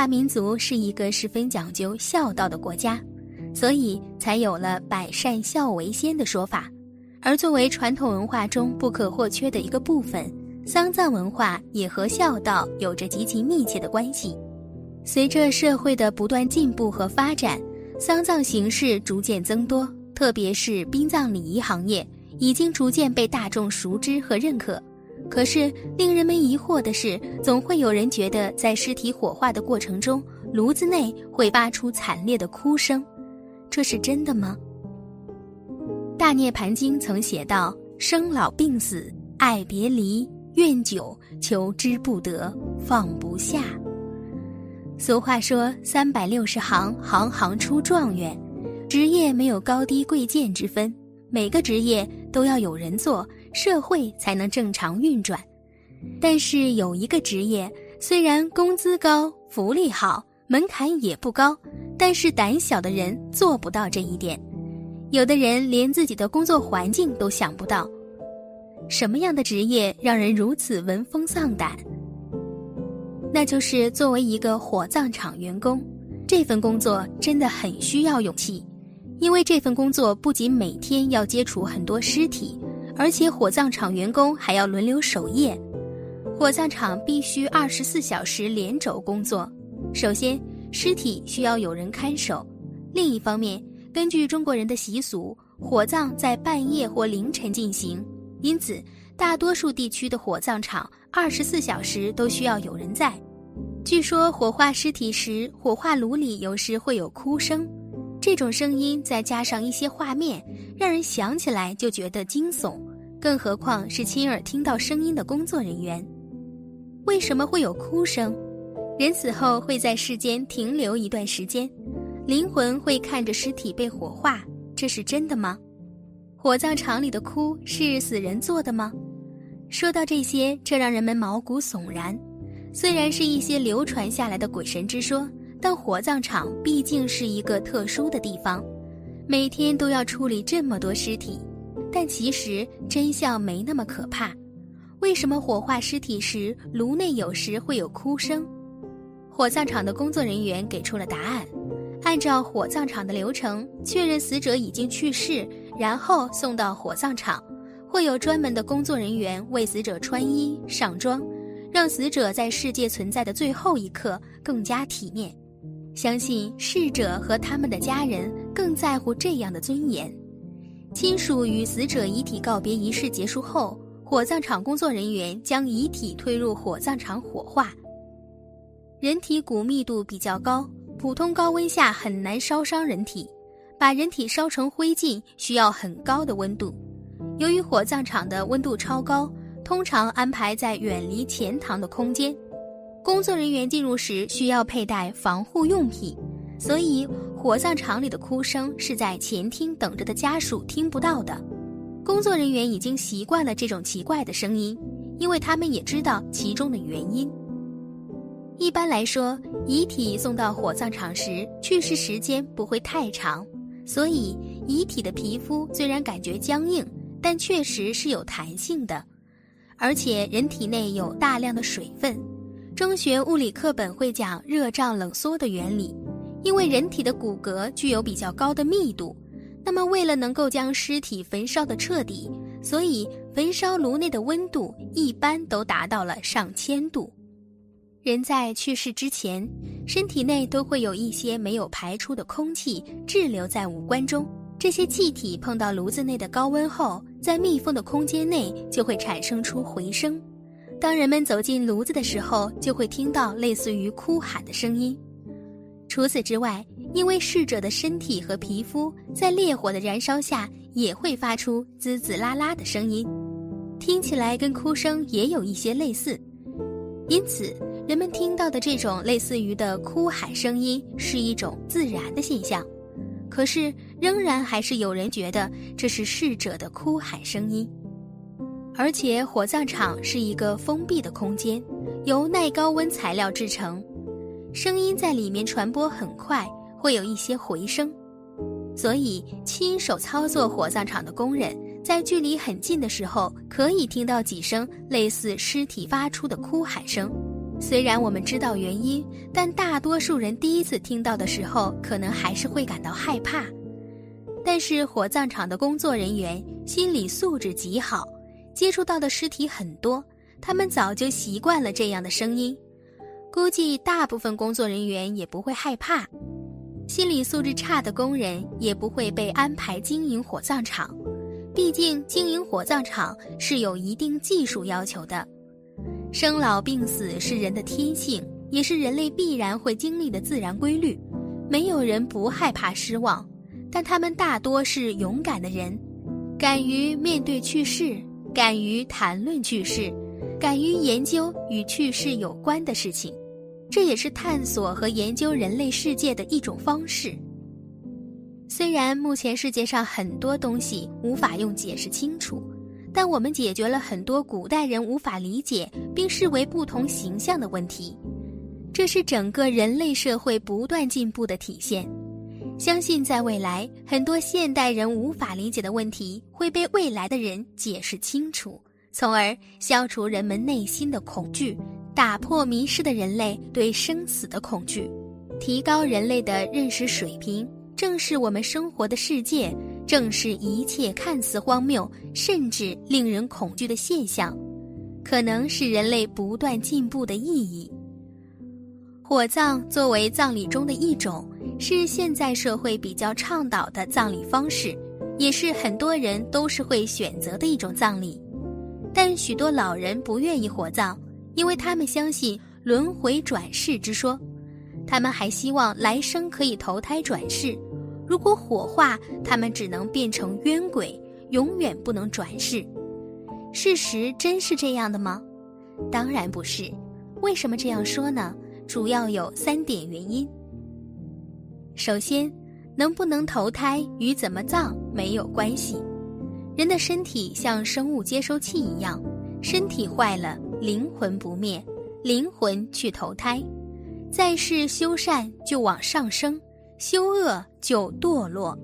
华民族是一个十分讲究孝道的国家，所以才有了“百善孝为先”的说法。而作为传统文化中不可或缺的一个部分，丧葬文化也和孝道有着极其密切的关系。随着社会的不断进步和发展，丧葬形式逐渐增多，特别是殡葬礼仪行业已经逐渐被大众熟知和认可。可是，令人们疑惑的是，总会有人觉得，在尸体火化的过程中，炉子内会发出惨烈的哭声，这是真的吗？《大涅盘经》曾写道：“生老病死，爱别离，怨久，求之不得，放不下。”俗话说：“三百六十行，行行出状元。”职业没有高低贵贱之分，每个职业都要有人做。社会才能正常运转，但是有一个职业，虽然工资高、福利好、门槛也不高，但是胆小的人做不到这一点。有的人连自己的工作环境都想不到，什么样的职业让人如此闻风丧胆？那就是作为一个火葬场员工，这份工作真的很需要勇气，因为这份工作不仅每天要接触很多尸体。而且火葬场员工还要轮流守夜，火葬场必须二十四小时连轴工作。首先，尸体需要有人看守；另一方面，根据中国人的习俗，火葬在半夜或凌晨进行，因此大多数地区的火葬场二十四小时都需要有人在。据说火化尸体时，火化炉里有时会有哭声，这种声音再加上一些画面，让人想起来就觉得惊悚。更何况是亲耳听到声音的工作人员，为什么会有哭声？人死后会在世间停留一段时间，灵魂会看着尸体被火化，这是真的吗？火葬场里的哭是死人做的吗？说到这些，这让人们毛骨悚然。虽然是一些流传下来的鬼神之说，但火葬场毕竟是一个特殊的地方，每天都要处理这么多尸体。但其实真相没那么可怕。为什么火化尸体时炉内有时会有哭声？火葬场的工作人员给出了答案：按照火葬场的流程，确认死者已经去世，然后送到火葬场，会有专门的工作人员为死者穿衣上妆，让死者在世界存在的最后一刻更加体面。相信逝者和他们的家人更在乎这样的尊严。亲属与死者遗体告别仪式结束后，火葬场工作人员将遗体推入火葬场火化。人体骨密度比较高，普通高温下很难烧伤人体，把人体烧成灰烬需要很高的温度。由于火葬场的温度超高，通常安排在远离前堂的空间，工作人员进入时需要佩戴防护用品，所以。火葬场里的哭声是在前厅等着的家属听不到的，工作人员已经习惯了这种奇怪的声音，因为他们也知道其中的原因。一般来说，遗体送到火葬场时，去世时间不会太长，所以遗体的皮肤虽然感觉僵硬，但确实是有弹性的，而且人体内有大量的水分。中学物理课本会讲热胀冷缩的原理。因为人体的骨骼具有比较高的密度，那么为了能够将尸体焚烧的彻底，所以焚烧炉内的温度一般都达到了上千度。人在去世之前，身体内都会有一些没有排出的空气滞留在五官中，这些气体碰到炉子内的高温后，在密封的空间内就会产生出回声。当人们走进炉子的时候，就会听到类似于哭喊的声音。除此之外，因为逝者的身体和皮肤在烈火的燃烧下也会发出滋滋啦啦的声音，听起来跟哭声也有一些类似，因此人们听到的这种类似于的哭喊声音是一种自然的现象。可是，仍然还是有人觉得这是逝者的哭喊声音，而且火葬场是一个封闭的空间，由耐高温材料制成。声音在里面传播很快，会有一些回声，所以亲手操作火葬场的工人在距离很近的时候，可以听到几声类似尸体发出的哭喊声。虽然我们知道原因，但大多数人第一次听到的时候，可能还是会感到害怕。但是火葬场的工作人员心理素质极好，接触到的尸体很多，他们早就习惯了这样的声音。估计大部分工作人员也不会害怕。心理素质差的工人也不会被安排经营火葬场，毕竟经营火葬场是有一定技术要求的。生老病死是人的天性，也是人类必然会经历的自然规律。没有人不害怕失望，但他们大多是勇敢的人，敢于面对去世，敢于谈论去世，敢于研究与去世有关的事情。这也是探索和研究人类世界的一种方式。虽然目前世界上很多东西无法用解释清楚。但我们解决了很多古代人无法理解并视为不同形象的问题，这是整个人类社会不断进步的体现。相信在未来，很多现代人无法理解的问题会被未来的人解释清楚，从而消除人们内心的恐惧，打破迷失的人类对生死的恐惧，提高人类的认识水平，正是我们生活的世界。正是一切看似荒谬，甚至令人恐惧的现象，可能是人类不断进步的意义。火葬作为葬礼中的一种，是现在社会比较倡导的葬礼方式，也是很多人都是会选择的一种葬礼。但许多老人不愿意火葬，因为他们相信轮回转世之说，他们还希望来生可以投胎转世。如果火化，他们只能变成冤鬼，永远不能转世。事实真是这样的吗？当然不是。为什么这样说呢？主要有三点原因。首先，能不能投胎与怎么葬没有关系。人的身体像生物接收器一样，身体坏了，灵魂不灭，灵魂去投胎，在世修善就往上升。修恶就堕落，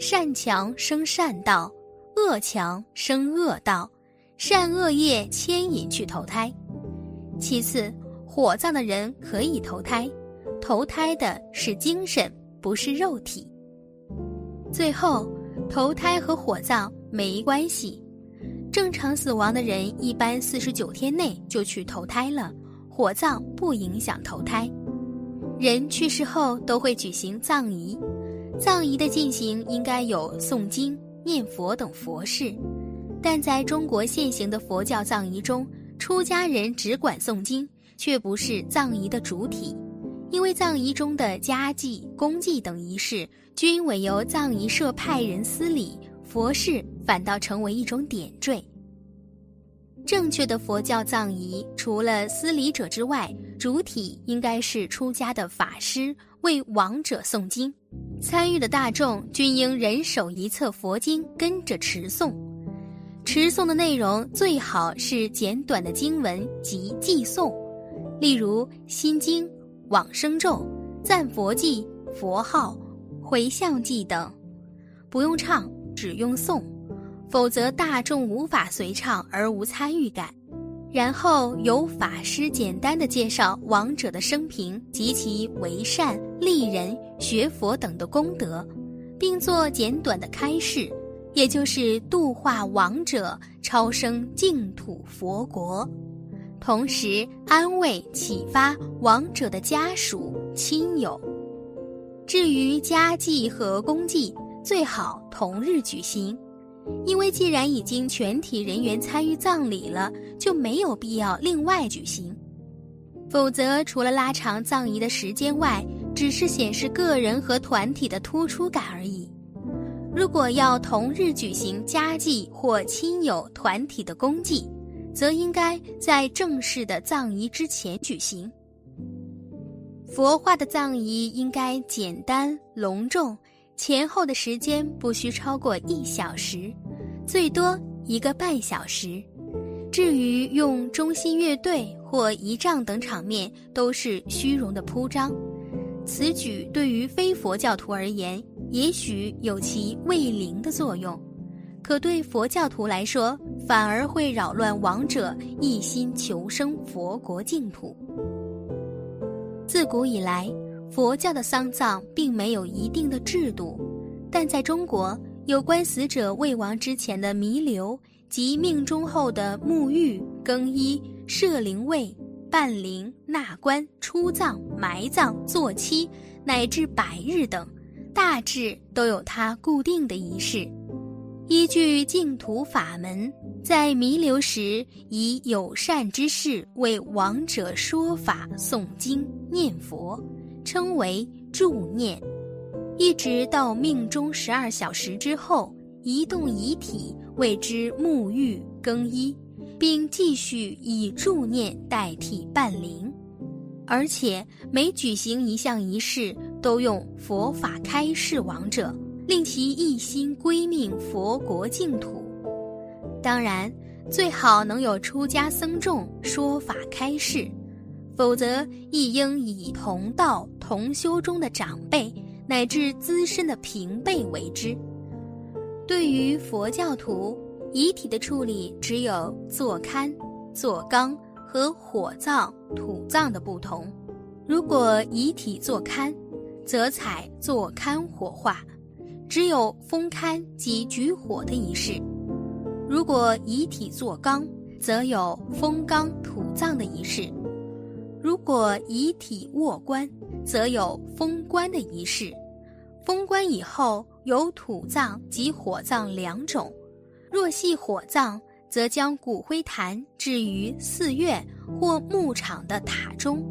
善强生善道，恶强生恶道，善恶业牵引去投胎。其次，火葬的人可以投胎，投胎的是精神，不是肉体。最后，投胎和火葬没关系，正常死亡的人一般四十九天内就去投胎了，火葬不影响投胎。人去世后都会举行葬仪，葬仪的进行应该有诵经、念佛等佛事，但在中国现行的佛教葬仪中，出家人只管诵经，却不是葬仪的主体，因为葬仪中的家祭、公祭等仪式均委由葬仪社派人司礼，佛事反倒成为一种点缀。正确的佛教葬仪，除了司礼者之外，主体应该是出家的法师为亡者诵经，参与的大众均应人手一册佛经跟着持诵。持诵的内容最好是简短的经文及偈诵，例如心经、往生咒、赞佛偈、佛号、回向偈等，不用唱，只用诵。否则，大众无法随唱而无参与感。然后由法师简单的介绍亡者的生平及其为善、利人、学佛等的功德，并做简短的开示，也就是度化亡者超生净土佛国，同时安慰启发亡者的家属亲友。至于家祭和公祭，最好同日举行。因为既然已经全体人员参与葬礼了，就没有必要另外举行，否则除了拉长葬仪的时间外，只是显示个人和团体的突出感而已。如果要同日举行家祭或亲友团体的公祭，则应该在正式的葬仪之前举行。佛化的葬仪应该简单隆重。前后的时间不需超过一小时，最多一个半小时。至于用中心乐队或仪仗等场面，都是虚荣的铺张。此举对于非佛教徒而言，也许有其慰灵的作用；可对佛教徒来说，反而会扰乱亡者一心求生佛国净土。自古以来，佛教的丧葬并没有一定的制度，但在中国，有关死者未亡之前的弥留及命中后的沐浴、更衣、设灵位、办灵、纳棺、出葬、埋葬、坐期，乃至百日等，大致都有它固定的仪式。依据净土法门，在弥留时以友善之事为亡者说法、诵经、念佛，称为助念，一直到命中十二小时之后，移动遗体为之沐浴更衣，并继续以助念代替伴灵，而且每举行一项仪式，都用佛法开示亡者。令其一心归命佛国净土，当然最好能有出家僧众说法开示，否则亦应以同道同修中的长辈乃至资深的平辈为之。对于佛教徒，遗体的处理只有坐龛、坐缸和火葬、土葬的不同。如果遗体坐龛，则采坐龛火化。只有封龛及举火的仪式，如果遗体做缸，则有封缸土葬的仪式；如果遗体卧棺，则有封棺的仪式。封棺以后有土葬及火葬两种。若系火葬，则将骨灰坛置于寺院或牧场的塔中，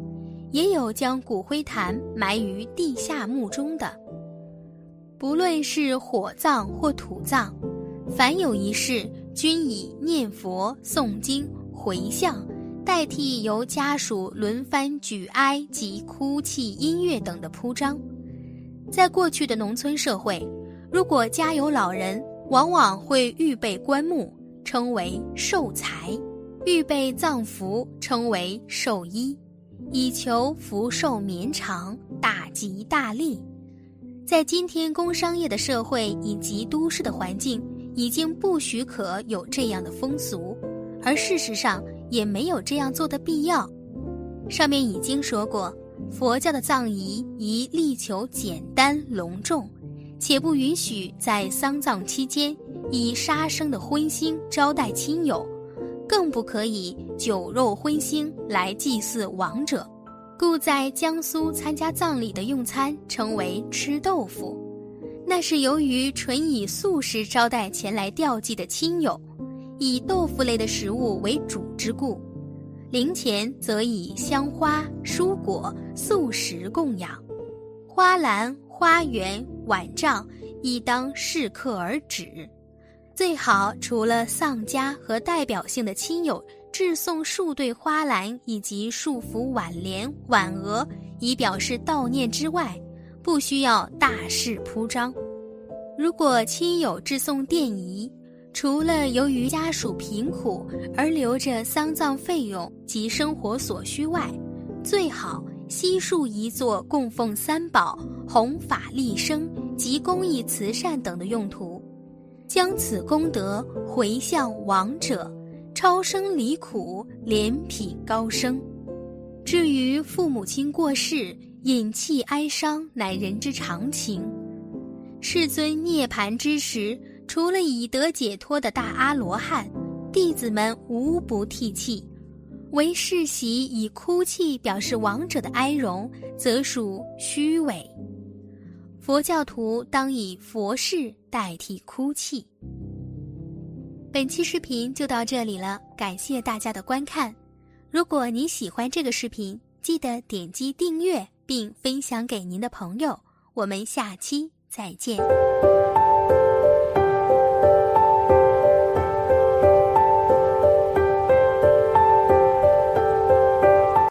也有将骨灰坛埋于地下墓中的。不论是火葬或土葬，凡有仪式，均以念佛、诵经、回向代替由家属轮番举哀及哭泣、音乐等的铺张。在过去的农村社会，如果家有老人，往往会预备棺木，称为寿财；预备葬服，称为寿衣，以求福寿绵长、大吉大利。在今天工商业的社会以及都市的环境，已经不许可有这样的风俗，而事实上也没有这样做的必要。上面已经说过，佛教的葬仪宜力求简单隆重，且不允许在丧葬期间以杀生的荤腥招待亲友，更不可以酒肉荤腥来祭祀亡者。故在江苏参加葬礼的用餐称为吃豆腐，那是由于纯以素食招待前来吊祭的亲友，以豆腐类的食物为主之故。灵前则以香花、蔬果、素食供养，花篮、花园、碗帐亦当适可而止。最好除了丧家和代表性的亲友。致送数对花篮以及数幅挽联、挽额，以表示悼念之外，不需要大肆铺张。如果亲友致送奠仪，除了由于家属贫苦而留着丧葬费用及生活所需外，最好悉数移作供奉三宝、弘法利生及公益慈善等的用途，将此功德回向亡者。超生离苦，怜品高升。至于父母亲过世，隐泣哀伤，乃人之常情。世尊涅盘之时，除了已得解脱的大阿罗汉，弟子们无不涕泣；唯世袭以哭泣表示亡者的哀荣，则属虚伪。佛教徒当以佛事代替哭泣。本期视频就到这里了，感谢大家的观看。如果您喜欢这个视频，记得点击订阅并分享给您的朋友。我们下期再见。